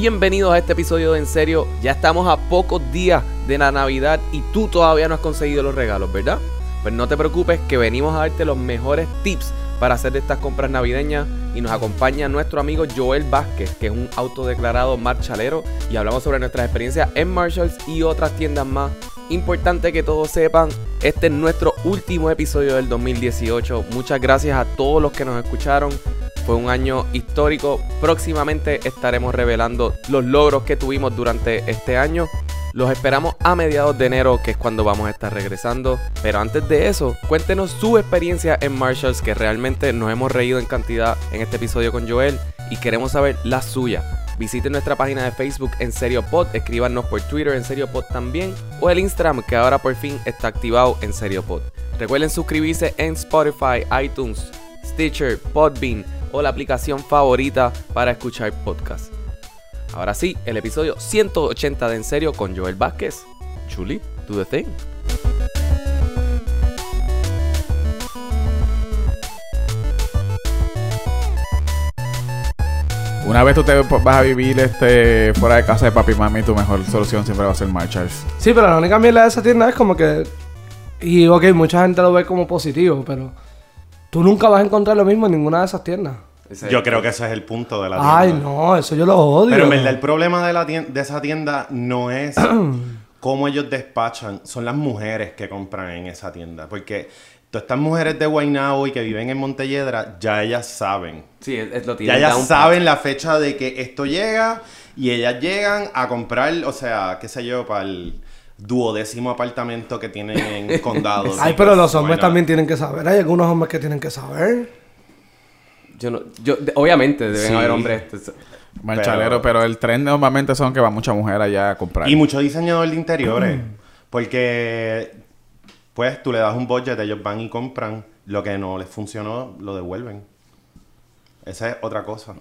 Bienvenidos a este episodio de En Serio. Ya estamos a pocos días de la Navidad y tú todavía no has conseguido los regalos, ¿verdad? Pues no te preocupes que venimos a darte los mejores tips para hacer estas compras navideñas y nos acompaña nuestro amigo Joel Vázquez, que es un autodeclarado marchalero y hablamos sobre nuestras experiencias en Marshalls y otras tiendas más. Importante que todos sepan, este es nuestro último episodio del 2018. Muchas gracias a todos los que nos escucharon. Fue un año histórico. Próximamente estaremos revelando los logros que tuvimos durante este año. Los esperamos a mediados de enero, que es cuando vamos a estar regresando. Pero antes de eso, cuéntenos su experiencia en Marshalls, que realmente nos hemos reído en cantidad en este episodio con Joel y queremos saber la suya. Visiten nuestra página de Facebook en Serio Pod, escríbanos por Twitter en Serio Pod también, o el Instagram que ahora por fin está activado en Serio Pod. Recuerden suscribirse en Spotify, iTunes, Stitcher, Podbean o la aplicación favorita para escuchar podcasts. Ahora sí, el episodio 180 de En Serio con Joel Vázquez. Chuli, do the thing. Una vez tú te vas a vivir este fuera de casa de papi y mami, tu mejor solución siempre va a ser Marshalls. Sí, pero la única mierda de esa tienda es como que. Y ok, mucha gente lo ve como positivo, pero. Tú nunca vas a encontrar lo mismo en ninguna de esas tiendas. Yo creo que ese es el punto de la tienda. Ay, no, eso yo lo odio. Pero en verdad el problema de, la tien- de esa tienda no es cómo ellos despachan, son las mujeres que compran en esa tienda. Porque todas estas mujeres de Guaynabo y que viven en Montelledra, ya ellas saben. Sí, es, es lo Ya tienen ellas down pat. saben la fecha de que esto llega y ellas llegan a comprar, o sea, qué sé yo, para el duodécimo apartamento que tienen en condado. Ay, pero los hombres bueno. también tienen que saber. Hay algunos hombres que tienen que saber. Yo no, yo, de- obviamente deben Sí. haber hombres. Marchalero, pero, el trend normalmente son que va mucha mujer allá a comprar. Y mucho diseñador de interiores. Porque, pues, tú le das un budget, ellos van y compran. Lo que no les funcionó, lo devuelven. Esa es otra cosa.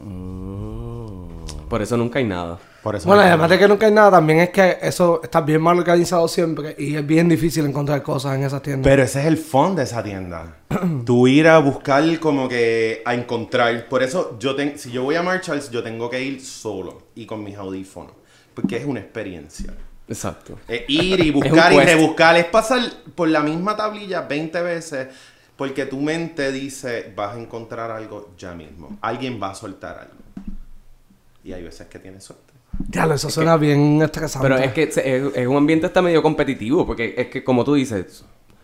Por eso nunca hay nada. Por eso Bueno, no- además de que nunca hay nada, también es que eso está bien mal organizado siempre y es bien difícil encontrar cosas en esas tiendas. Pero ese es el fondo de esa tienda. tú ir a buscar como que a encontrar. Por eso yo ten- si yo voy a Marshalls, yo tengo que ir solo y con mis audífonos. Porque es una experiencia. Exacto. Es ir y buscar y rebuscar. Es pasar por la misma tablilla 20 veces. Porque tu mente dice, vas a encontrar algo ya mismo. Alguien va a soltar algo. Y hay veces que tienes suerte. Diablo, eso suena bien estresante. Pero es que se- es, es un ambiente está medio competitivo, porque es que como tú dices,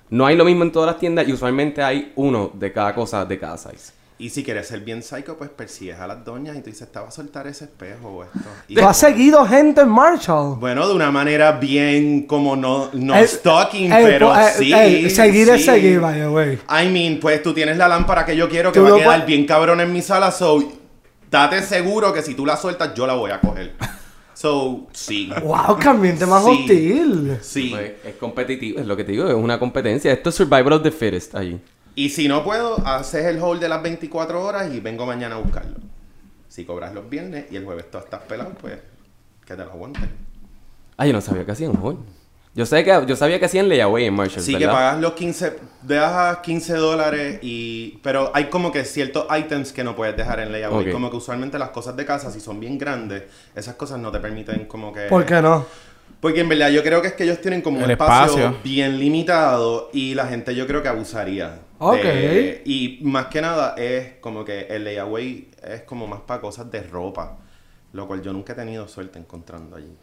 no hay lo mismo en todas las tiendas y usualmente hay uno de cada cosa, de cada size. Y si quieres ser bien psycho, pues persigues a las doñas y tú dices, te va a soltar ese espejo o esto. Y ¿Tú has seguido gente en Marshall? Bueno, de una manera bien como no, no stalking, pero eh, sí. seguir es seguir, vaya, güey. I mean, pues tú tienes la lámpara que yo quiero que Tú va a quedar puedes- bien cabrón en mi sala, so date seguro que si tú la sueltas yo la voy a coger. So, sí. Wow, qué ambiente más Sí. hostil. Sí. Pues, es competitivo, es lo que te digo, es una competencia. Esto es Survival of the Fittest allí. Y si no puedo, haces el hold de las 24 horas y vengo mañana a buscarlo. Si cobras los viernes y el jueves tú estás pelado, pues que te lo aguantes. Ah, yo no sabía que hacían hoy. Yo, sé que, yo sabía que hacían layaway en Marshall, Sí, que pagas los 15, dejas 15 dólares y... Pero hay como que ciertos items que no puedes dejar en layaway. Ok. Como que usualmente las cosas de casa, si son bien grandes, esas cosas no te permiten como que... ¿Por qué no? Porque en verdad yo creo que es que ellos tienen como un espacio, espacio. bien limitado y la gente yo creo que abusaría. Ok. de- y más que nada es como que el layaway es como más para cosas de ropa. Lo cual yo nunca he tenido suerte encontrando allí.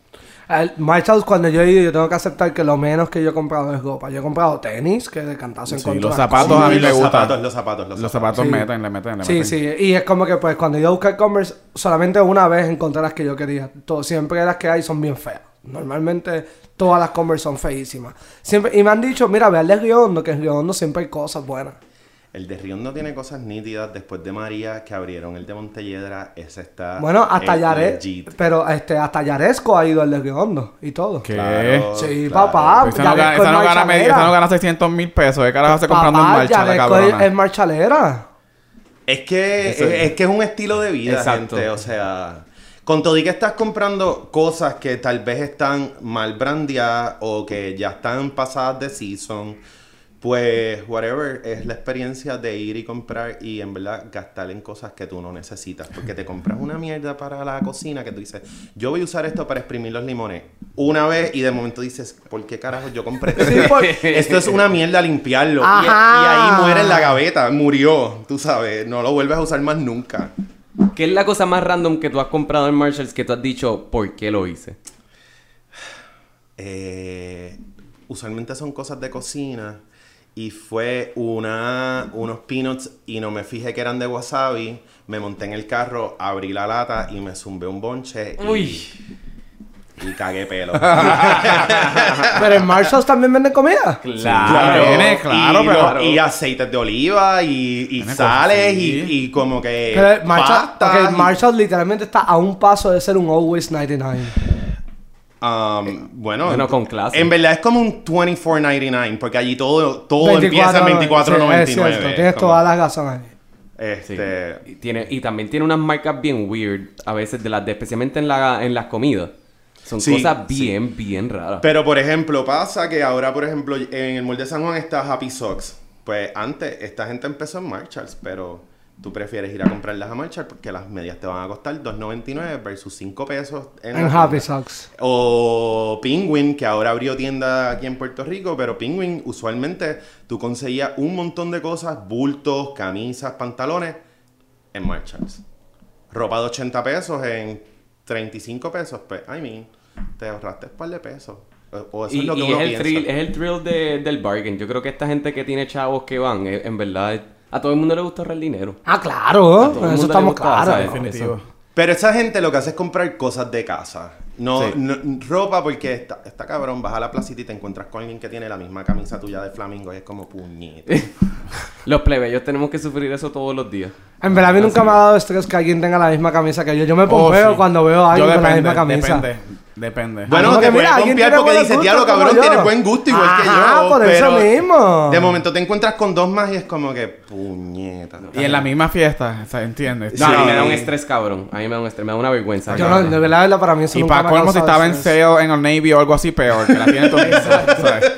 El Marshalls, cuando yo he ido, yo tengo que aceptar que lo menos que yo he comprado es ropa. Yo he comprado tenis, que de cantazo Sí, encontré los zapatos a mí me los gustan. zapatos, los zapatos, los, Los zapatos Sí. meten, le meten, le Sí, meten. sí. Y es como que, pues, cuando yo busqué Converse, solamente una vez encontré las que yo quería. Todo, siempre las que hay son bien feas. Normalmente todas las Converse son feísimas. Siempre, y me han dicho, mira, ve al de Río Hondo, que en Río Hondo siempre hay cosas buenas. El de Riondo tiene cosas nítidas. Después de María, que abrieron el de Montelledra, ese está. Bueno, hasta Yare, legit. pero este, hasta Yaresco ha ido al de Río Hondo y todo. ¿Qué? Claro, Sí, claro. papá. Esa no, gana, Yaresco esa no es gana medio- esa no marchalera. gana 600 mil pesos. ¿Qué carajo hace comprando en marcha Yaresco es, es marchalera. Es que, es, es. es que es un estilo de vida, Exacto. gente. O sea, con todo y que estás comprando cosas que tal vez están mal brandeadas o que ya están pasadas de season, Pues, whatever, es la experiencia de ir y comprar y en verdad gastar en cosas que tú no necesitas. Porque te compras una mierda para la cocina que tú dices, yo voy a usar esto para exprimir los limones una vez y de momento dices, ¿por qué carajo yo compré esto? Sí, por- Esto es una mierda limpiarlo. Y, y ahí muere en la gaveta, murió, tú sabes, no lo vuelves a usar más nunca. ¿Qué es la cosa más random que tú has comprado en Marshalls que tú has dicho por qué lo hice? Eh, usualmente son cosas de cocina. Y fue una, unos peanuts y no me fijé que eran de wasabi. Me monté en el carro, abrí la lata y me zumbé un bonche. Uy. Y cagué pelo. Pero en Marshalls también venden comida. Claro. Viene, claro, y, pero- y aceites de oliva y, y sales y, sí. y como que. Pero Marshall, pastas ok, y- Marshalls literalmente está a un paso de ser un Always 99. Um, bueno, Bueno, con clase. En verdad es como un 24.99 porque allí todo, todo 24, empieza en sí, 24.99. es cierto, Tienes como- todas las. Sí. Este, Y, tiene, y también tiene unas marcas bien weird, a veces, de las de, especialmente en, la, en las comidas. Son Sí, cosas sí. bien, bien raras. Pero por ejemplo, pasa que ahora, por ejemplo, en el molde de San Juan está Happy Socks. Pues antes, esta gente empezó en Marshalls, pero tú prefieres ir a comprarlas a Marshalls porque las medias te van a costar 2.99 versus 5 pesos en, Happy. Socks. O Penguin, que ahora abrió tienda aquí en Puerto Rico, pero Penguin usualmente tú conseguías un montón de cosas, bultos, camisas, pantalones en Marshalls. Ropa de 80 pesos en 35 pesos, pues, I mean, te ahorraste un par de pesos. O, eso Y, es lo que y uno es, el piensa. thrill, es el thrill de- del bargain. Yo creo que esta gente que tiene chavos que van, eh, en verdad, a todo el mundo le gusta ahorrar dinero. Ah, claro. el Eso estamos claros. Pero esa gente lo que hace es comprar cosas de casa. No, Sí. no- ropa porque está, está cabrón, vas a la placita y te encuentras con alguien que tiene la misma camisa tuya de flamingo y es como puñeta. Los plebeyos tenemos que sufrir eso todos los días. En verdad, a mí nunca me ha dado estrés que alguien tenga la misma camisa que yo. Yo me pompeo Oh, sí. cuando veo a alguien Yo con la misma camisa. Depende. Depende. Bueno, te que, puedes mira, alguien confiar tiene porque dices, diablo, cabrón, yo". tienes buen gusto igual que yo. por eso pero mismo. De momento te encuentras con dos más y es como que, puñeta. Y en la misma fiesta, o sea, ¿entiendes? No, Sí. a mí me da un estrés, cabrón. A mí me da un estrés, me da una vergüenza. Yo no, de verdad, para mí eso Y nunca para colmo si estaba en sale en el Navy o algo así peor, que la tiene todo ¿sabes?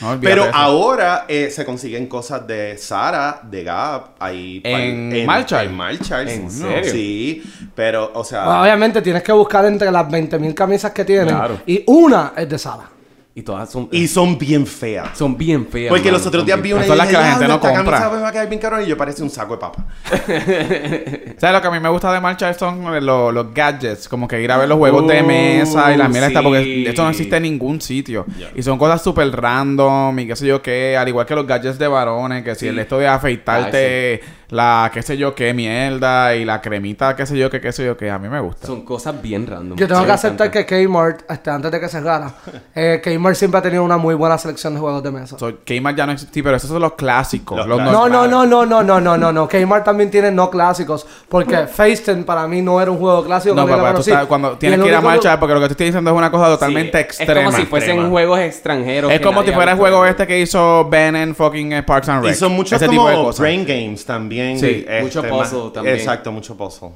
No, Pero ahora eh, se consiguen cosas de Sara, de Gap, ahí ¿En Marshall? En Marshall. ¿En serio? Sí, pero, o sea, Bueno, obviamente tienes que buscar entre las 20.000 camisas que tienen. Claro. Y una es de Sara. Y todas son, y son bien feas. son bien feas. Porque mano, los otros días vi una y Son las que la gente "Diablo, no compra". me va a quedar bien caro y yo parece un saco de papa. ¿Sabes lo que a mí me gusta de marcha son los, los gadgets? Como que ir a ver los juegos de mesa y la Uh, mierda sí. porque esto no existe en ningún sitio. Y son cosas súper random y qué sé yo qué, al igual que los gadgets de varones, que si Sí. el esto de afeitarte la qué sé yo qué mierda y la cremita qué sé yo qué, qué sé yo qué, a mí me gusta. Son cosas bien random. Yo tengo Sí, que aceptar que Kmart, este, antes de que cerrara, eh, Kmart siempre ha tenido una muy buena selección de juegos de mesa. So, Kmart ya no existe, sí, pero esos son los clásicos. Los. No, no, no, no, no, no, no, no, no. Kmart también tiene no clásicos. Porque Faceten para mí no era un juego clásico. No, papá, tú estás- cuando tienes que ir a marchar, porque lo que te estoy diciendo es una cosa totalmente Sí, extrema. Es como si fuesen extrema. juegos extranjeros. Es como si fuera el juego este que hizo Ben en fucking eh, Parks and Rec. Y son muchos Ese tipo de como cosas. brain games también. Sí, mucho más- puzzle también. Exacto, mucho puzzle.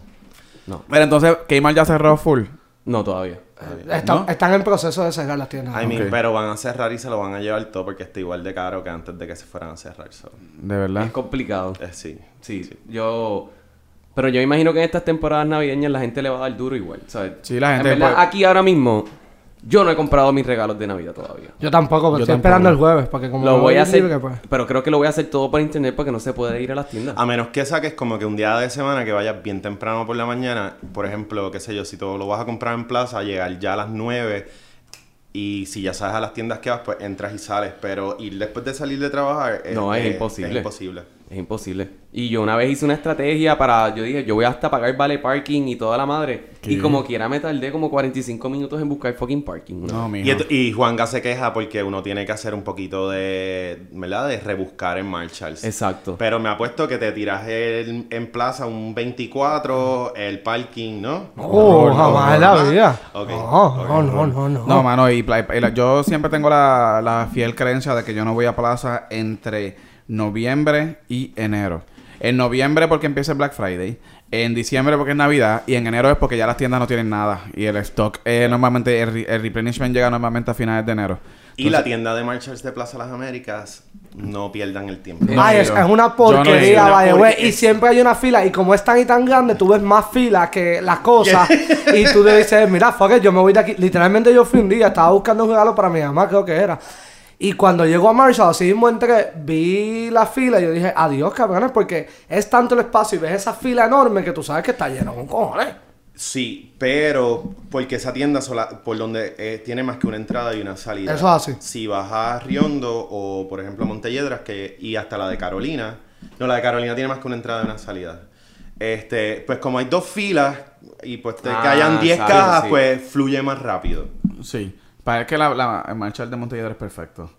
No, Pero entonces, Kmart ya cerró full. no todavía. Están, ¿No? están en proceso de cerrar las tiendas. I mean, pero van a cerrar y se lo van a llevar todo porque está igual de caro que antes de que se fueran a cerrar. so, De verdad. Es complicado. eh, sí. Sí, yo... Pero yo imagino que en estas temporadas navideñas la gente le va a dar duro igual, ¿sabes? Sí, la gente En verdad, puede- aquí ahora mismo, yo no he comprado mis regalos de Navidad todavía. Yo tampoco, pero Yo estoy tampoco. esperando el jueves. Porque como Lo voy a hacer, libre, pues. pero creo que lo voy a hacer todo por internet porque no se puede ir a las tiendas. A menos que saques como que un día de semana que vayas bien temprano por la mañana, por ejemplo, qué sé yo, si tú lo vas a comprar en plaza, llegar ya a las 9 y si ya sabes a las tiendas que vas, pues entras y sales, pero ir después de salir de trabajar No, es imposible. Es imposible. Es imposible. Y yo una vez hice una estrategia para... Yo dije, yo voy hasta pagar vale parking y toda la madre. Y como quiera me tardé como 45 minutos en buscar fucking parking. ¿no? No, mijo. Y, esto- y Juanga se queja porque uno tiene que hacer un poquito de, ¿verdad? De rebuscar en Marshalls. Exacto. Pero me apuesto que te tiras el- en plaza un 24, el parking, ¿no? Oh, No, jamás en no, la vida. No, no, no, no, no. No, mano, y, pla- y la- yo siempre tengo la, la fiel creencia de que yo no voy a plaza entre noviembre y enero. En noviembre porque empieza el Black Friday. En diciembre porque es Navidad y en enero es porque ya las tiendas no tienen nada y el stock eh, normalmente el, re- el replenishment llega normalmente a finales de enero. Y la tienda de Marshalls de Plaza Las Américas, no pierdan el tiempo. No Ay, es, una no porquería, way. Porque Y siempre hay una fila. Y como es tan y tan grande, tú ves más fila que las cosas. y tú le dices, mira, fuck it, yo me voy de aquí. Literalmente yo fui un día, estaba buscando un regalo para mi mamá, creo que era. Y cuando llego a Marshall, así mismo entré, vi la fila y yo dije, adiós, cabrones, porque es tanto el espacio y ves esa fila enorme que tú sabes que está lleno con cojones. Sí, pero porque esa tienda sola, por donde eh, tiene más que una entrada y una salida. Eso es así. Si vas a Riondo o, por ejemplo, a Montelledras que, y hasta la de Carolina, no, la de Carolina tiene más que una entrada y una salida. Este, pues como hay dos filas y pues te- que Ah, hayan 10 sabes, cajas, sí. pues fluye más rápido. Sí. Para que la, la el Marshall de Montelledra es perfecto.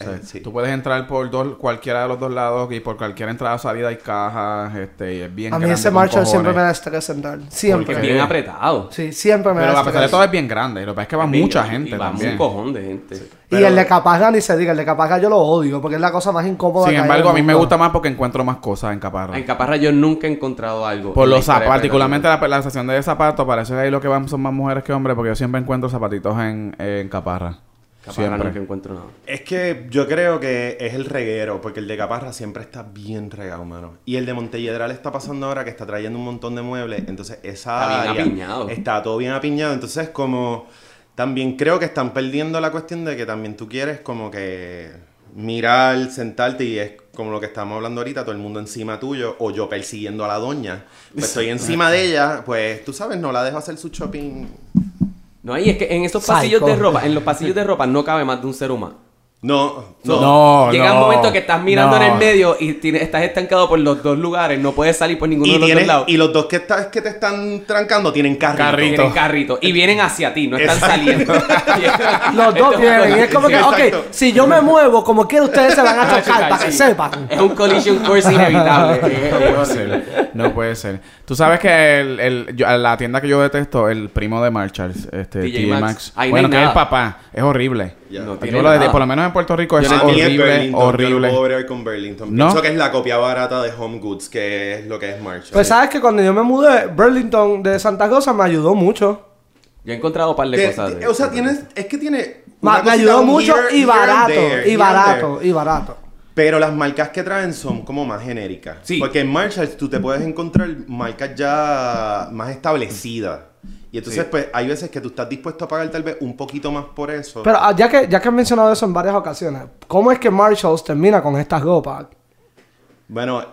O sea, Eh, sí. Tú puedes entrar por dos, cualquiera de los dos lados y por cualquier entrada o salida hay cajas, este, y es bien A mí grande ese Marshall siempre me da estrés entrar. Siempre. Es bien apretado. Sí, siempre me Pero da a pesar de todo es bien grande. Y lo que pasa es que va mucha gente y va también. un cojón de gente. Y Pero- el de Caparra ni se diga, el de Caparra yo lo odio porque es la cosa más incómoda Sin que hay embargo, a mí me gusta más porque encuentro más cosas en Caparra. En Caparra yo nunca he encontrado algo. Por en los zapatos, particularmente la, la sección de zapatos, parece que ahí lo que van son más mujeres que hombres porque yo siempre encuentro zapatitos en, en Caparra. Caparra siempre. nunca encuentro nada. Es que yo creo que es el reguero, porque el de Caparra siempre está bien regado, mano. Y el de Montelledra le está pasando ahora que está trayendo un montón de muebles, entonces esa Está bien apiñado. está todo bien apiñado, entonces como también creo que están perdiendo la cuestión de que también tú quieres como que mirar, sentarte y es como lo que estamos hablando ahorita, todo el mundo encima tuyo o yo persiguiendo a la doña. Pues estoy encima de ella, pues tú sabes, no la dejo hacer su shopping. No, y es que en esos Psycho. pasillos de ropa, en los pasillos de ropa no cabe más de un ser humano. No, no. No, Llega no, un momento que estás mirando no. en el medio y tienes- estás estancado por los dos lugares, no puedes salir por ninguno Y, de los tienes- dos lados. y los dos que, está- que te están trancando tienen carrito. Carrito. Tienen carrito. Y vienen hacia ti, no están Exacto. saliendo. Los dos vienen. Y es como que, ok, exacto. si yo me muevo, como quiera ustedes se van a chocar, para que sepan. Es un collision course inevitable. No puede ser. No puede ser. Tú sabes que el, el- yo- la tienda que yo detesto, el primo de Marshalls, este, TJ. Ahí no bueno, que es el papá. Es horrible. Ya. No tiene lo de- por lo menos en Puerto Rico es horrible, Burlington, Yo no horrible. puedo bregar con Burlington. ¿No? Pienso que es la copia barata de Home Goods, que es lo que es Marshall. Pues sabes que cuando yo me mudé, Burlington de Santa Rosa me ayudó mucho. Yo he encontrado un par de cosas. de- o sea, tienes, es que tiene. Me ayudó mucho here- y here barato, y barato, y barato. Pero las marcas que traen son como más genéricas. Sí. Porque en Marshalls tú te puedes encontrar marcas ya más establecidas. Y entonces, Sí. pues, hay veces que tú estás dispuesto a pagar tal vez un poquito más por eso. Pero ah, ya que, ya que has mencionado eso en varias ocasiones, ¿cómo es que Marshalls termina con estas ropas? Bueno,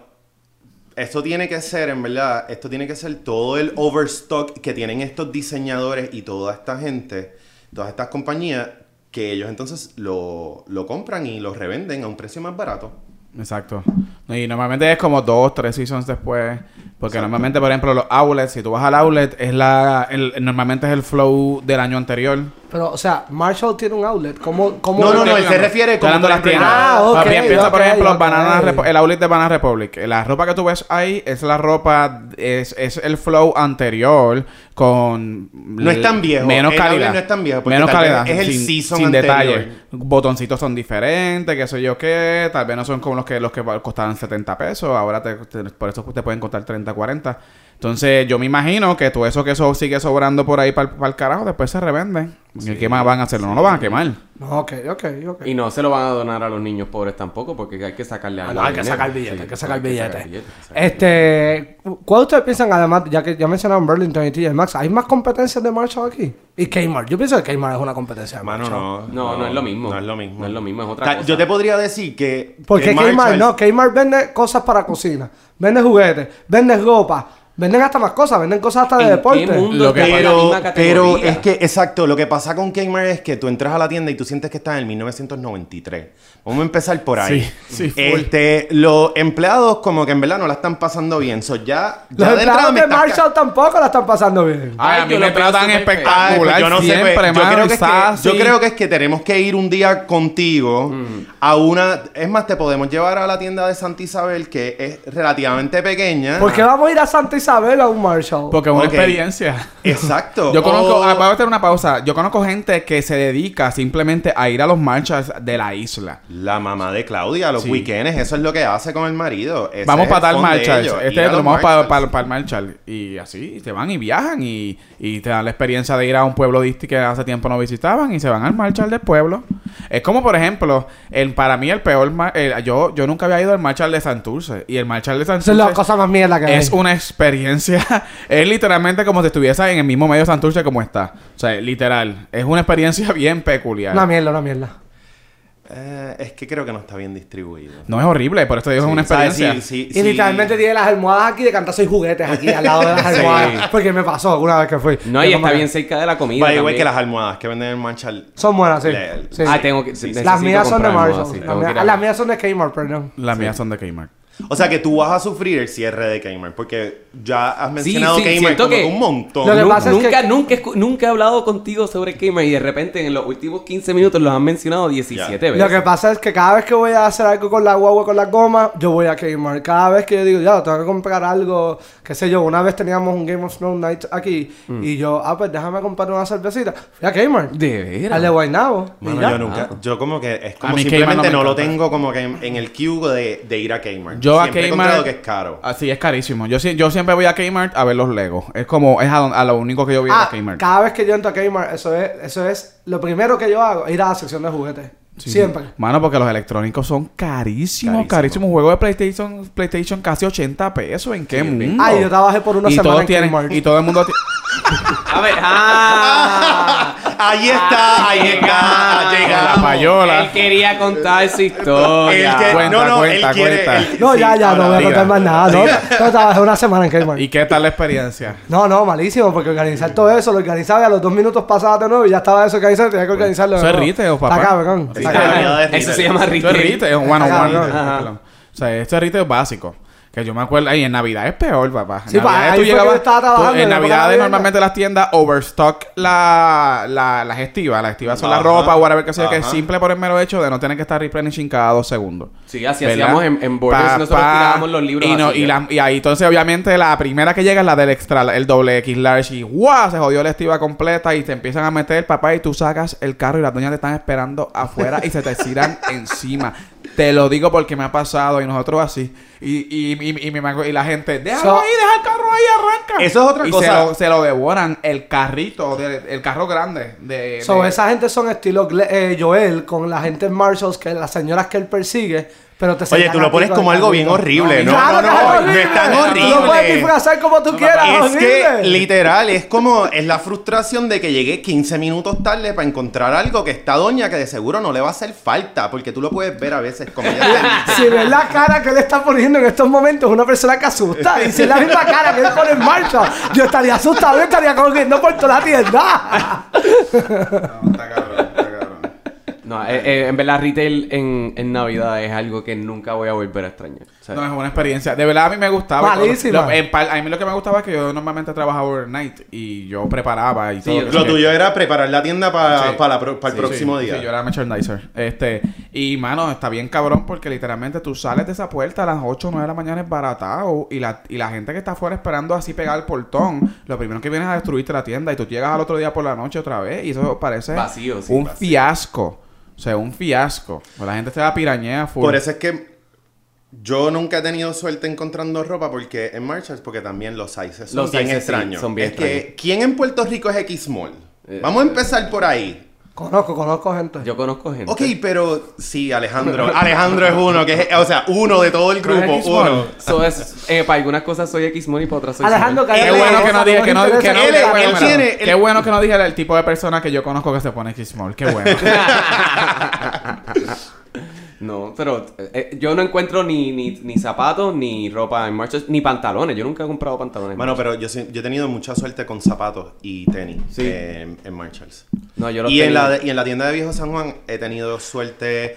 esto tiene que ser, en verdad, esto tiene que ser todo el overstock que tienen estos diseñadores y toda esta gente, todas estas compañías, que ellos entonces lo, lo compran y lo revenden a un precio más barato. Exacto. Y normalmente es como dos, tres seasons después. Porque normalmente, por ejemplo, los outlets, si tú vas al outlet, es la, el- normalmente es el flow del año anterior. Pero, o sea, Marshall tiene un outlet. ¿Cómo, cómo No, no, no, él se refiere como las tiendas. Ah, ok, Papi, piensa, por ejemplo, ok. Banana el outlet de Banana Republic. La ropa que tú ves ahí es la ropa, es, es el flow anterior con... No es tan viejo. Menos El calidad. outlet no es tan viejo, porque Menos calidad. es el sin, season sin anterior. detalle. Botoncitos son diferentes, qué sé yo qué. Tal vez no son como que, los que costaban 70 pesos. Ahora te, por eso te pueden costar 30, 40. Entonces, yo me imagino que todo eso que eso sigue sobrando por ahí para el carajo, después se revende. ¿Y ¿Qué más van a hacer? No lo van a quemar. No, ok, ok, ok. Y no se lo van a donar a los niños pobres tampoco, porque hay que sacarle algo. no, hay que sacar billete, hay que sacar billete. sacar billete, hay que sacar Este, ¿cuál ustedes piensan, además, ya que ya mencionaron Burlington y TJ Maxx, ¿hay más competencias de Marshall aquí? Y Kmart. Yo pienso que Kmart es una competencia de Mano, Marshall. no. No, no es lo mismo. No es lo mismo. No es lo mismo, es otra O sea, cosa. Yo te podría decir que. Porque que Kmart no, Kmart vende cosas para cocina, vende juguetes, vende ropa, venden hasta más cosas, venden cosas hasta de ¿En qué deporte. Lo que- Pero, es que, exacto, lo que pasa con Kmart es que tú entras a la tienda y tú sientes que estás en el 1993. Vamos a empezar por ahí. Sí, sí, este, los empleados como que en verdad no la están pasando bien. So, ya, Los de empleados de Marshall tampoco la están pasando bien. Ay, Ay, a mí me tratan espectacular. pues yo no sé, siempre, pues, yo, creo que es está que, yo creo que es que tenemos que ir un día contigo a una... Es más, te podemos llevar a la tienda de Santa Isabel, que es relativamente pequeña. ¿Por qué vamos a ir a Santa Porque saber a un Marshall? Porque es una experiencia. Exacto. Yo conozco, O- ah, voy a hacer una pausa. Yo conozco gente que se dedica simplemente a ir a los marchas de la isla. La mamá de Claudia, los Sí. weekends, eso es lo que hace con el marido. Ese vamos para tal ir Este lo vamos para, marchas. para, el marchar. Y así, se van y viajan y, y te dan la experiencia de ir a un pueblo distinto que hace tiempo no visitaban y se van al marchar del pueblo. Es como, por ejemplo, el, para mí el peor... el- yo, yo nunca había ido al marchar de Santurce. Y el marchar de Esa es Santurce... la cosa más mierda que Es hay. una experiencia. es literalmente como si estuviese en el mismo medio de Santurce como está. O sea, literal. Es una experiencia bien peculiar. Una mierda, una mierda. Eh, es que creo que no está bien distribuido. No es horrible, por eso digo que es una ¿Sabes? experiencia. Sí, sí, Y sí. literalmente tiene las almohadas aquí de cantar soy juguetes aquí al lado de las Sí. almohadas. Porque me pasó una vez que fui. No, y está bien cerca de la comida. Way, también. que las almohadas que venden en Marshall. Son buenas, sí. Le- Sí. Ah, tengo que. Sí, sí. Las mías son de Marshall. sí, las mías son de Kmart, perdón. Las mías son de Kmart. O sea que tú vas a sufrir el cierre de Kmart. Porque ya has mencionado sí, Kmart siento como que- un montón. Lo que pasa es que- nunca, nunca, nunca he hablado contigo sobre Kmart y de repente en los últimos 15 minutos los han mencionado 17 veces. Lo que pasa es que cada vez que voy a hacer algo con la guagua, con la goma, yo voy a Kmart. Cada vez que yo digo, ya, tengo que comprar algo, qué sé yo. Una vez teníamos un Game of Thrones Night aquí Mm. y yo, ah, pues déjame comprar una cervecita. Fui a Kmart. De veras. Al de Guaynabo. ya. yo nunca, yo como que es A como mí simplemente no no, lo tengo como que en, en el queue de, de ir a Kmart. Yo a Siempre he Kmart- encontrado que es caro. Así es carísimo. Yo, yo siempre voy a Kmart a ver los Legos. Es como, es a, lo único que yo voy a, Ah, a Kmart. cada vez que yo entro a Kmart, eso es, eso es lo primero que yo hago, ir a la sección de juguetes. Sí. Siempre. Mano, porque los electrónicos son carísimos, Carísimo. carísimos. Un juego de PlayStation, PlayStation casi 80 pesos. ¿En qué mundo? Ay, yo trabajé por una y semana todos en tienen, Kmart. Y todo el mundo... A ver, ah. Ahí está, ahí está, llega. La payola. Él quería contar su historia. El que, Cuenta, no, no, cuenta, él quiere. cuenta. él- No, sí, ya, ya, no voy a diga, contar más nada. No, no, trabajé una semana en Kmart. ¿Y qué tal la experiencia? No, no, malísimo, porque organizar todo eso, lo organizaba y a los dos minutos pasaba de nuevo y ya estaba eso organizado, tenía que organizarlo. de Eso es nuevo. retail, papá. Está cabrón. Cabrón. Eso retail. se llama Esto es retail. retail, es un one on one. ajá. O sea, este retail es básico. Que yo me acuerdo, y en Navidad es peor, papá. En Sí, ahí tú llegabas- estaba trabajando, en la navideña. normalmente las tiendas overstock la, la, las estivas. Las estivas son la Ajá, ropa, whatever que sea, que es simple por el mero hecho de no tener que estar replenishing cada dos segundos. Sí, así ¿Verdad? hacíamos en, en Borders. Pa- nosotros pa- tirábamos los libros Y, no, así, y, la- y ahí entonces obviamente la primera que llega es la del extra, el doble X large y ¡guau! Se jodió la estiva completa y te empiezan a meter papá y tú sacas el carro y las doñas te están esperando afuera y se te tiran encima. Te lo digo porque me ha pasado y nosotros así. Y, y, y, y, y la gente, déjalo So- ahí, deja el carro ahí, arranca. Eso es otra y cosa. Se lo, se lo devoran el carrito, de- el carro grande. De, So, de- esa gente son estilo eh, Joel con la gente en Marshalls, que las señoras que él persigue, pero te Oye, tú lo pones como algo bien horrible. No, Claro no, no, no, horrible. es tan Tú lo puedes horrible. disfrazar como tú quieras, Es que horrible. literal es como es la frustración de que llegué 15 minutos tarde para encontrar algo que esta doña que de seguro no le va a hacer falta porque tú lo puedes ver a veces como ella te dice. Si ves la cara que él está poniendo en estos momentos, es una persona que asusta. Y si es la misma cara que él pone en marcha, yo estaría asustado, yo estaría corriendo por toda la tienda. No, está. No, eh, eh, en verdad, retail en, en Navidad es algo que nunca voy a volver a extrañar. O sea, No, es una experiencia. De verdad a mí me gustaba. Malísima. Lo- en a mí lo que me gustaba es que yo normalmente trabajaba overnight y yo preparaba y Sí, todo. yo- Lo tuyo era preparar la tienda para, Sí. para, para el Sí, próximo sí, día. Sí, yo era merchandiser. Este, y mano, está bien cabrón porque literalmente tú sales de esa puerta a las 8 o 9 de la mañana es baratado y la, y la gente que está afuera esperando así pegar el portón, lo primero que viene es a destruirte la tienda y tú llegas al otro día por la noche otra vez y eso parece Vacío, sí, un vacío. fiasco. O sea, un fiasco. Pues la gente se da pirañea full. Por eso es que yo nunca he tenido suerte encontrando ropa porque en Marshalls porque también los sizes son Los bien sizes, sí, extraños. son bien es que ¿quién en Puerto Rico es X-Small? Eh, Vamos a empezar por ahí. Conozco, conozco gente. yo conozco gente. Ok, pero sí, Alejandro. Alejandro es uno, que es, o sea, uno de todo el ¿Pero es grupo, uno. So es, eh, para algunas cosas soy X-Money y para otras soy Alejandro, Simón. Qué bueno que no que no, que no, qué él bueno, tiene- qué él- bueno que no dije el tipo de persona que yo conozco que se pone X-Small. Qué bueno. No, pero eh, yo no encuentro ni, ni, ni zapatos, ni ropa en Marshalls, ni pantalones. Yo nunca he comprado pantalones. en Bueno, pero yo, sí- yo he tenido mucha suerte con zapatos y tenis Sí. en, en Marshalls. No, yo los Y en, la y en la tienda de Viejo San Juan he tenido suerte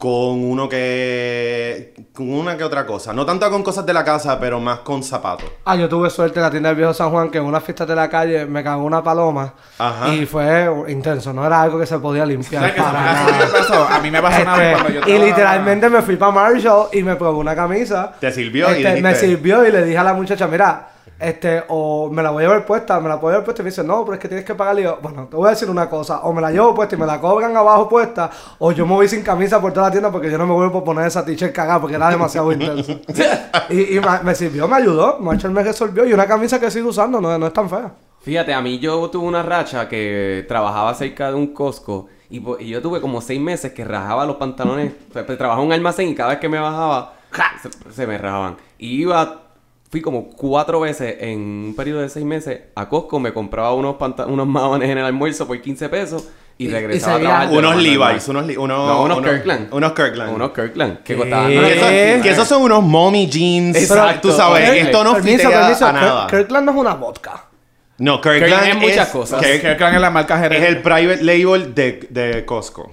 con uno que... con una que otra cosa. No tanto con cosas de la casa, pero más con zapatos. Ah, yo tuve suerte en la tienda del viejo San Juan que en una fiesta de la calle me cagó una paloma Ajá. y fue intenso, no era algo que se podía limpiar. Para A mí me nada. pasó, a mí me pasó una vez Este, cuando yo y literalmente me fui para Marshall y me probé una camisa. ¿Te sirvió? Y Este, me dijiste- sirvió y le dije a la muchacha, mira, este, o me la voy a llevar puesta, me la puedo llevar puesta y me dicen, no, pero es que tienes que pagarle. Y yo, bueno, te voy a decir una cosa, o me la llevo puesta y me la cobran abajo puesta, o yo me voy sin camisa por toda la tienda porque yo no me vuelvo a poner esa t-shirt cagada porque era demasiado intenso. y y me, me sirvió, me ayudó, Marshall me resolvió y una camisa que sigo usando no, no es tan fea. Fíjate, a mí yo tuve una racha que trabajaba cerca de un Costco y, y yo tuve como seis meses que rajaba los pantalones. Pues, pues, trabajaba en un almacén y cada vez que me bajaba se, se me rajaban. Y iba, fui como cuatro veces en un periodo de seis meses a Costco, me compraba unos, unos maones en el almuerzo por 15 pesos y, Y- y regresaba a trabajar. Unos. Levi's, unos, li- unos, No, unos Kirkland. Unos Kirkland. Unos Kirkland que costaban. Que, eso- que esos son unos mommy jeans. Exacto. Tú sabes, esto no permiso, fitea permiso, a nada. Kirkland no es una vodka. No, Kirkland, Kirkland es es, muchas cosas. Kirk- Kirkland es la marca es Jerez. el private label de, de Costco.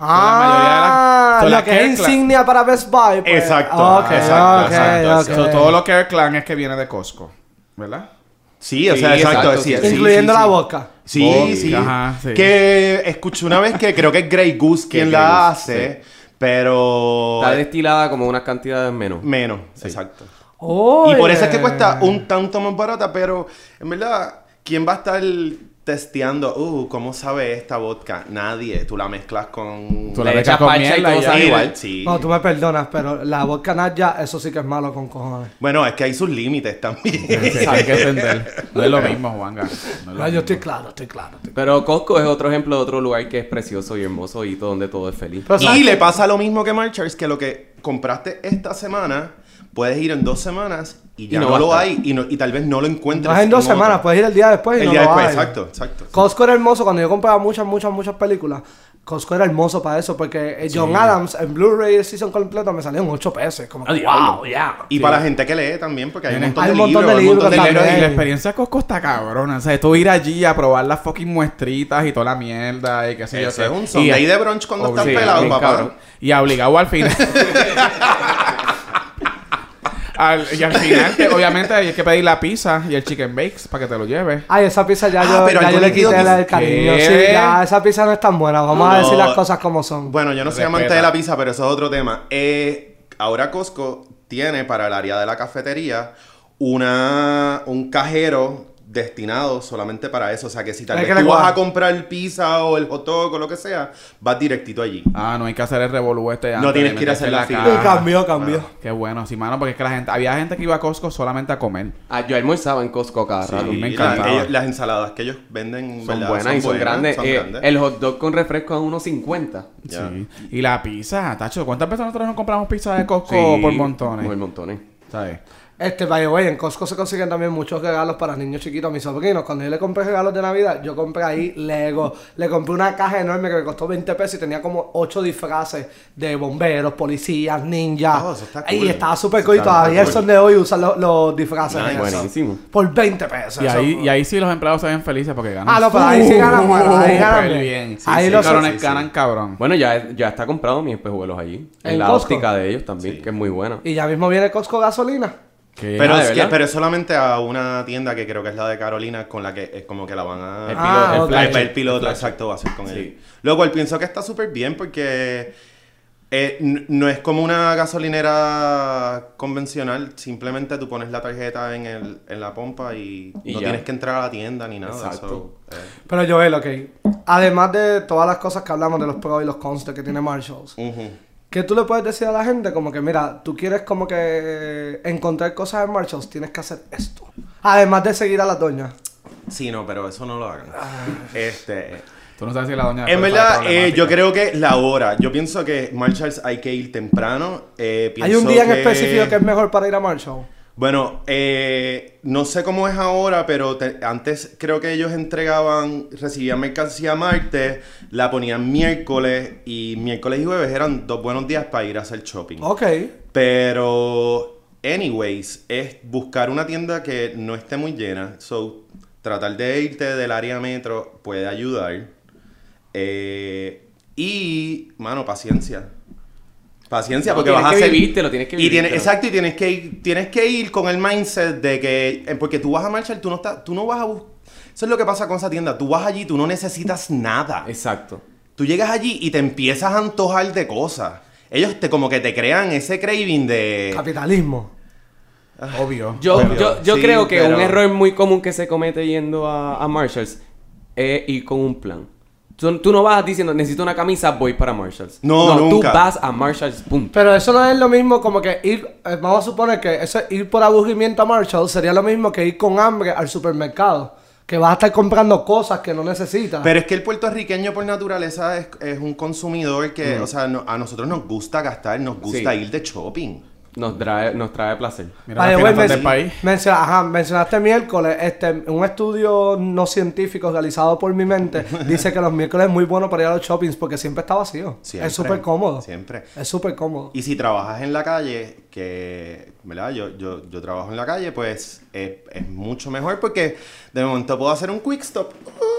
Ah, lo las que es insignia para Best Buy. pues. Exacto, exacto, exacto, ok. So, todo lo Kirkland es que viene de Costco, ¿verdad? Sí, o Sí, sea, exacto. exacto, sí, Incluyendo sí, la sí. vodka. Sí, sí. ajá, sí. Que escuché una vez que creo que es Grey Goose quien la hace, pero Está destilada como unas cantidades menos. menos, exacto. Y por eso es que cuesta un tanto más barata, pero en verdad, ¿quién va a estar testeando? Uh, ¿cómo sabe esta vodka? Nadie. Tú la mezclas con... Tú la mezclas echas con parcha y mierda todo y sabe ya. igual. Sí. No, tú me perdonas, pero la vodka Naya, eso sí que es malo con cojones. Bueno, es que hay sus límites también. Hay que entender. No es lo mismo, Juanga. No es lo No, mismo. yo estoy claro, estoy claro. estoy- Pero Costco es otro ejemplo de otro lugar que es precioso y hermoso y todo, donde todo es feliz. Pero, ¿sabes y le pasa lo mismo que Marchers, que lo que compraste esta semana, puedes ir en dos semanas y ya Y no lo hay y, no- y tal vez no lo encuentres. En dos otro. semanas, puedes ir el día después y El no día lo después, hay. exacto, exacto. Costco era hermoso cuando yo compraba muchas, muchas, muchas películas. Costco era hermoso para eso, porque eh, John Adams en Blu-ray el season completo me salía en 8 pesos. Como, que, wow, ya. Y para la gente que lee también, porque hay un montón hay de un montón libros. de hay un montón libros Y la- experiencia de Costco está cabrona. O sea, tú ir allí a probar las fucking muestritas y toda la mierda y qué sé yo. Es un Y- de brunch cuando estás Sí, pelado, bien papá. cabrón. Y obligado al final. Al- y al final, te- obviamente, hay que pedir la pizza y el chicken bakes para que te lo lleves. Ay, esa pizza ya Ah, yo, pero ya yo le quité que- la del cariño. ¿Qué? Sí, ya esa pizza no es tan buena. Vamos a decir las cosas como son. Bueno, yo no soy amante de la pizza, pero eso es otro tema. Eh, ahora Costco tiene para el área de la cafetería una, un cajero destinado solamente para eso. O sea que si tal Es vez que le tú vas a comprar pizza o el hot dog o lo que sea, vas directito allí. Ah, no hay que hacer el revolú este. No tienes que ir a hacer la fila. Y caja. cambió, cambió. Qué bueno, sí, mano, porque es que la gente, había gente que iba a Costco solamente a comer. Ah, yo almorzaba en Costco cada Sí, rato. me la- encantaba. ellos- las ensaladas que ellos venden Son ¿verdad? buenas y son grandes. son Eh, grandes. el hot dog con refresco a 1.50. Ya. Sí. Y la pizza, tacho, ¿cuántas veces nosotros nos compramos pizza de Costco Sí, por montones? Por montones. ¿Sabes? Este, by the way, en Costco se consiguen también muchos regalos para niños chiquitos. Mis sobrinos, cuando yo le compré regalos de Navidad, yo compré ahí Lego. Le compré una caja enorme que me costó 20 pesos y tenía como 8 disfraces de bomberos, policías, ninjas. Oh, Y estaba súper cool. Y todavía cool. son de hoy usan los, los disfraces. Nice. Buenísimo. Por 20 pesos. Y ahí, y ahí sí los empleados se ven felices porque ganan. Ah, no, pero ahí sí ganan, bueno, ahí ganan bien. bien. Sí, Ahí sí, los- cabrones sí, sí. ganan cabrón. Bueno, ya, ya está comprado mis espejuelos allí. En, ¿En la Costco? óptica de ellos también, que es muy buena. Y ya mismo viene Costco gasolina. Pero, Ah, pero es solamente a una tienda que creo que es la de Carolina con la que es como que la van a... El Ah, piloto, ok. el El, flash. el piloto, El exacto, va a ser con Sí. él. Lo cual pienso que está súper bien porque eh, no es como una gasolinera convencional. Simplemente tú pones la tarjeta en, el, en la pompa y, Y no ya. tienes que entrar a la tienda ni nada. Exacto. so, eh, Pero Joel, ok. Además de todas las cosas que hablamos de los pros y los cons de que tiene Marshalls. ¿Qué tú le puedes decir a la gente? Como que, mira, tú quieres como que encontrar cosas en Marshalls, tienes que hacer esto. Además de seguir a las doñas. Sí, no, pero eso no lo hagan. Ah. Este... Tú no sabes si la doña. En verdad, eh, yo creo que la hora. Yo pienso que Marshalls hay que ir temprano. eh, Hay un día en que- específico que es mejor para ir a Marshall. Bueno, eh, no sé cómo es ahora, pero te- antes creo que ellos entregaban, recibían mercancía martes, la ponían miércoles y miércoles y jueves eran dos buenos días para ir a hacer shopping. Ok. Pero, anyways, es buscar una tienda que no esté muy llena. So, tratar de irte del área metro puede ayudar. Eh, y, mano, paciencia. Paciencia, No, porque vas a que hacer. vivírtelo, tienes que y tienes. Exacto, y tienes que ir, tienes que ir con el mindset de que. eh, Porque tú vas a marchar, tú no estás, tú no vas a buscar. Eso es lo que pasa con esa tienda. Tú vas allí, tú no necesitas nada. Exacto. Tú llegas allí y te empiezas a antojar de cosas. Ellos te como que te crean ese craving de. Capitalismo. Obvio. Yo, Obvio. yo, yo Sí, creo que pero- un error muy común que se comete yendo a, a Marshalls es ir con un plan. Tú, tú no vas diciendo, necesito una camisa, voy para Marshalls. No, nunca. tú vas a Marshalls, punto. Pero eso no es lo mismo como que ir, eh, vamos a suponer que eso ir por aburrimiento a Marshall sería lo mismo que ir con hambre al supermercado. Que vas a estar comprando cosas que no necesitas. Pero es que el puertorriqueño por naturaleza es, es un consumidor que, Mm. o sea, no- a nosotros nos gusta gastar, nos gusta Sí. ir de shopping. Nos trae, nos trae placer. Mira las men- del país. menciona- ajá, mencionaste miércoles, este, un estudio no científico realizado por mi mente dice que los miércoles es muy bueno para ir a los shoppings porque siempre está vacío. Siempre. Es súper cómodo. Siempre. Es súper cómodo. Y si trabajas en la calle, que, ¿verdad? Yo, yo, yo trabajo en la calle, pues es, es mucho mejor porque de momento puedo hacer un quick stop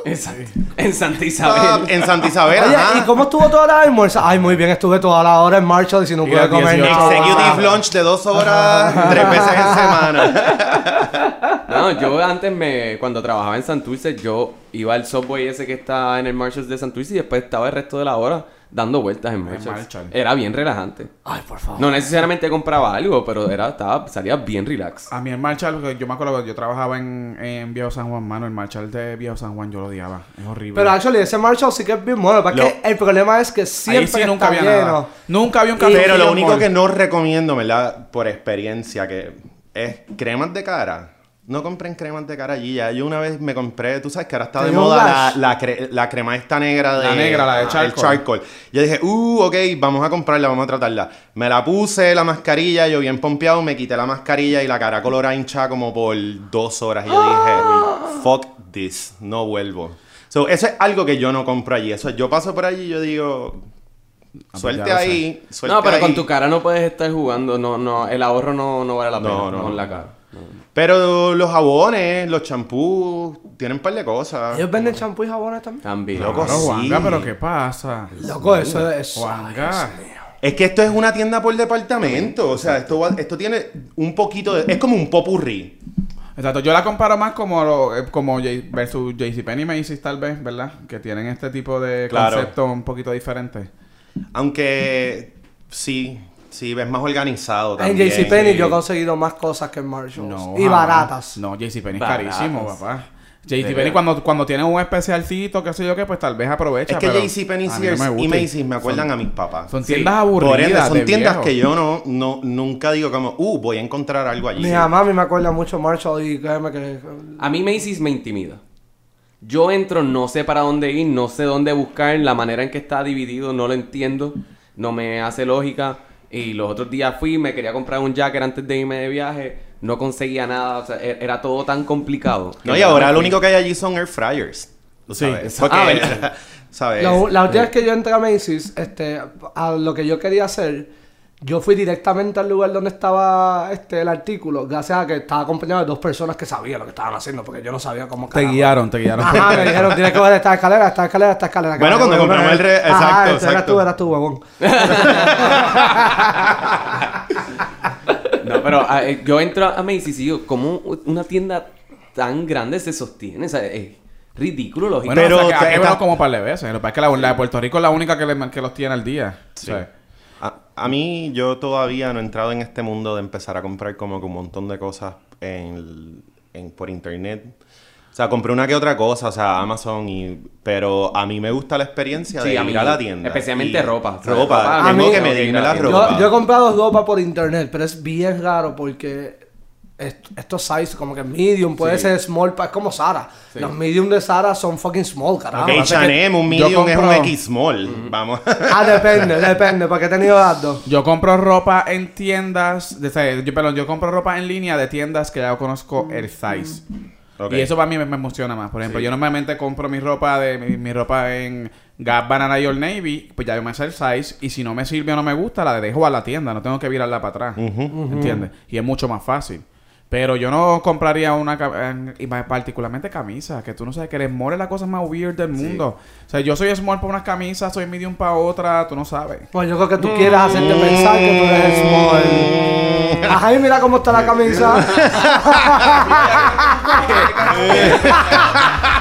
Exacto. En Santa Isabel. en Santa Isabel. Oye. ¿y cómo estuvo toda la almuerzo? Ay, muy bien, estuve toda la hora en Marshall y si no pude comer 18. nada. Executive lunch de dos horas, tres veces en semana. No, yo antes me, cuando trabajaba en Santurce, yo iba al subway ese que está en el Marshalls de Santurce y después estaba el resto de la hora dando vueltas en Marshalls. Marshall. Era bien relajante. Ay, por favor. No necesariamente compraba algo, pero era, estaba, salía bien relax. A mí el Marshall, yo me acuerdo que yo trabajaba en, en Viejo San Juan, mano. El Marshall de Viejo San Juan yo lo odiaba. Es horrible. Pero actually, ese Marshall sí que es bien bueno. Porque Lo- el problema es que siempre sí nunca está había lleno. nada. Nunca había un café. Pero lo único que no recomiendo, ¿verdad? Por experiencia, que es cremas de cara. No compren cremas de cara allí. Ya yo una vez me compré, tú sabes que ahora está ¿Te de moda la, la, cre- la crema esta negra de... La negra, la de el charcoal. charcoal. Yo dije, uh, ok, vamos a comprarla, vamos a tratarla. Me la puse, la mascarilla, yo bien pompeado, me quité la mascarilla y la cara colorada hinchada como por dos horas. Y yo dije, fuck this, no vuelvo. So, eso es algo que yo no compro allí. Eso, yo paso por allí y yo digo, pues suelte ahí, suelte No, pero con tu cara no puedes estar jugando. No, no, el ahorro no, no vale la pena No, no. con la cara. Pero los jabones, los champús, tienen un par de cosas. Ellos venden champú y jabones también. También. Loco, Claro, sí. Juanga, pero ¿qué pasa? Loco, eso es. Juanga. Es que esto es una tienda por departamento. O sea, esto, va- esto tiene un poquito de... Es como un popurrí. Exacto, yo la comparo más como lo, eh, como J- versus JCPenney y Macy's tal vez, ¿verdad? Que tienen este tipo de Claro. concepto un poquito diferente. Aunque sí, sí, ves más organizado En también. JCPenney Sí. yo he conseguido más cosas que en Marshalls. No, y jamás. baratas. No, JCPenney es carísimo, papá. JCPenney cuando, cuando tienen un especialcito, qué sé yo qué, pues tal vez aprovecha. Es que JCPenney, no y. Macy's me acuerdan Son- a mis papás. Son Sí. tiendas Por aburridas. ende, son de tiendas viejo. que yo no, no, nunca digo como, uh, voy a encontrar algo allí. Mi mamá a mí me acuerda mucho Marshall y créeme que. A mí Macy's me intimida. Yo entro, no sé para dónde ir, no sé dónde buscar, la manera en que está dividido no lo entiendo, no me hace lógica. Y los otros días fui, me quería comprar un jacket antes de irme de viaje, no conseguía nada, o sea, e- era todo tan complicado. No, y ahora lo único que hay allí son air fryers. Sí, sabes. exacto. Ah. ¿sabes? La, la última vez que yo entré a Macy's, este, a lo que yo quería hacer, yo fui directamente al lugar donde estaba este, el artículo, gracias a que estaba acompañado de dos personas que sabían lo que estaban haciendo, porque yo no sabía cómo Te carajo. guiaron, te guiaron. Ajá, me dijeron, tienes que ver esta escalera, esta escalera, esta escalera. Bueno, cuando compramos el re- Ajá, exacto, este, Eras exacto. tú, eras tú, huevón. No, pero ah, eh, yo entro a Macy's y digo, ¿cómo una tienda tan grande se sostiene? O sea, es ridículo, lógico. Bueno, Pero o sea, que esta- como un par de veces. Lo que pasa es que la, la de Puerto Rico es la única que, le- que los tiene al día. Sí. O sea, A, a mí, yo todavía no he entrado en este mundo de empezar a comprar como que un montón de cosas en, en- por internet. O sea, compré una que otra cosa, o sea, Amazon, y, pero a mí me gusta la experiencia Sí, de a ir mí, a la tienda. especialmente Y- ropa, Ropa, ropa, a tengo mí- que medirme la ropa. Yo, yo he comprado ropa por internet, pero es bien raro porque est- estos size como que medium, puede Sí. ser small, pa- es como Sara. Sí. Los medium de Sara son fucking small, carajo. H&M, un medium es un compro- X small. Vamos. Ah, depende, depende, porque he tenido las dos. Yo compro ropa en tiendas, de, o sea, yo, perdón, yo compro ropa en línea de tiendas que ya conozco el size. Y eso para mí me, me emociona más. Por ejemplo, yo normalmente compro mi ropa de mi, mi ropa en Gap, Banana y Old Navy, pues ya yo me sé el size y si no me sirve o no me gusta, la dejo a la tienda, no tengo que virarla para atrás. ¿Entiendes? Y es mucho más fácil. Pero yo no compraría una, y más particularmente camisas, que tú no sabes que el small es la cosa más weird del mundo. O sea, yo soy small para unas camisas, soy medium para otra, tú no sabes. Pues yo creo que tú quieres hacerte pensar que tú eres small. Ajá, y mira cómo está la camisa.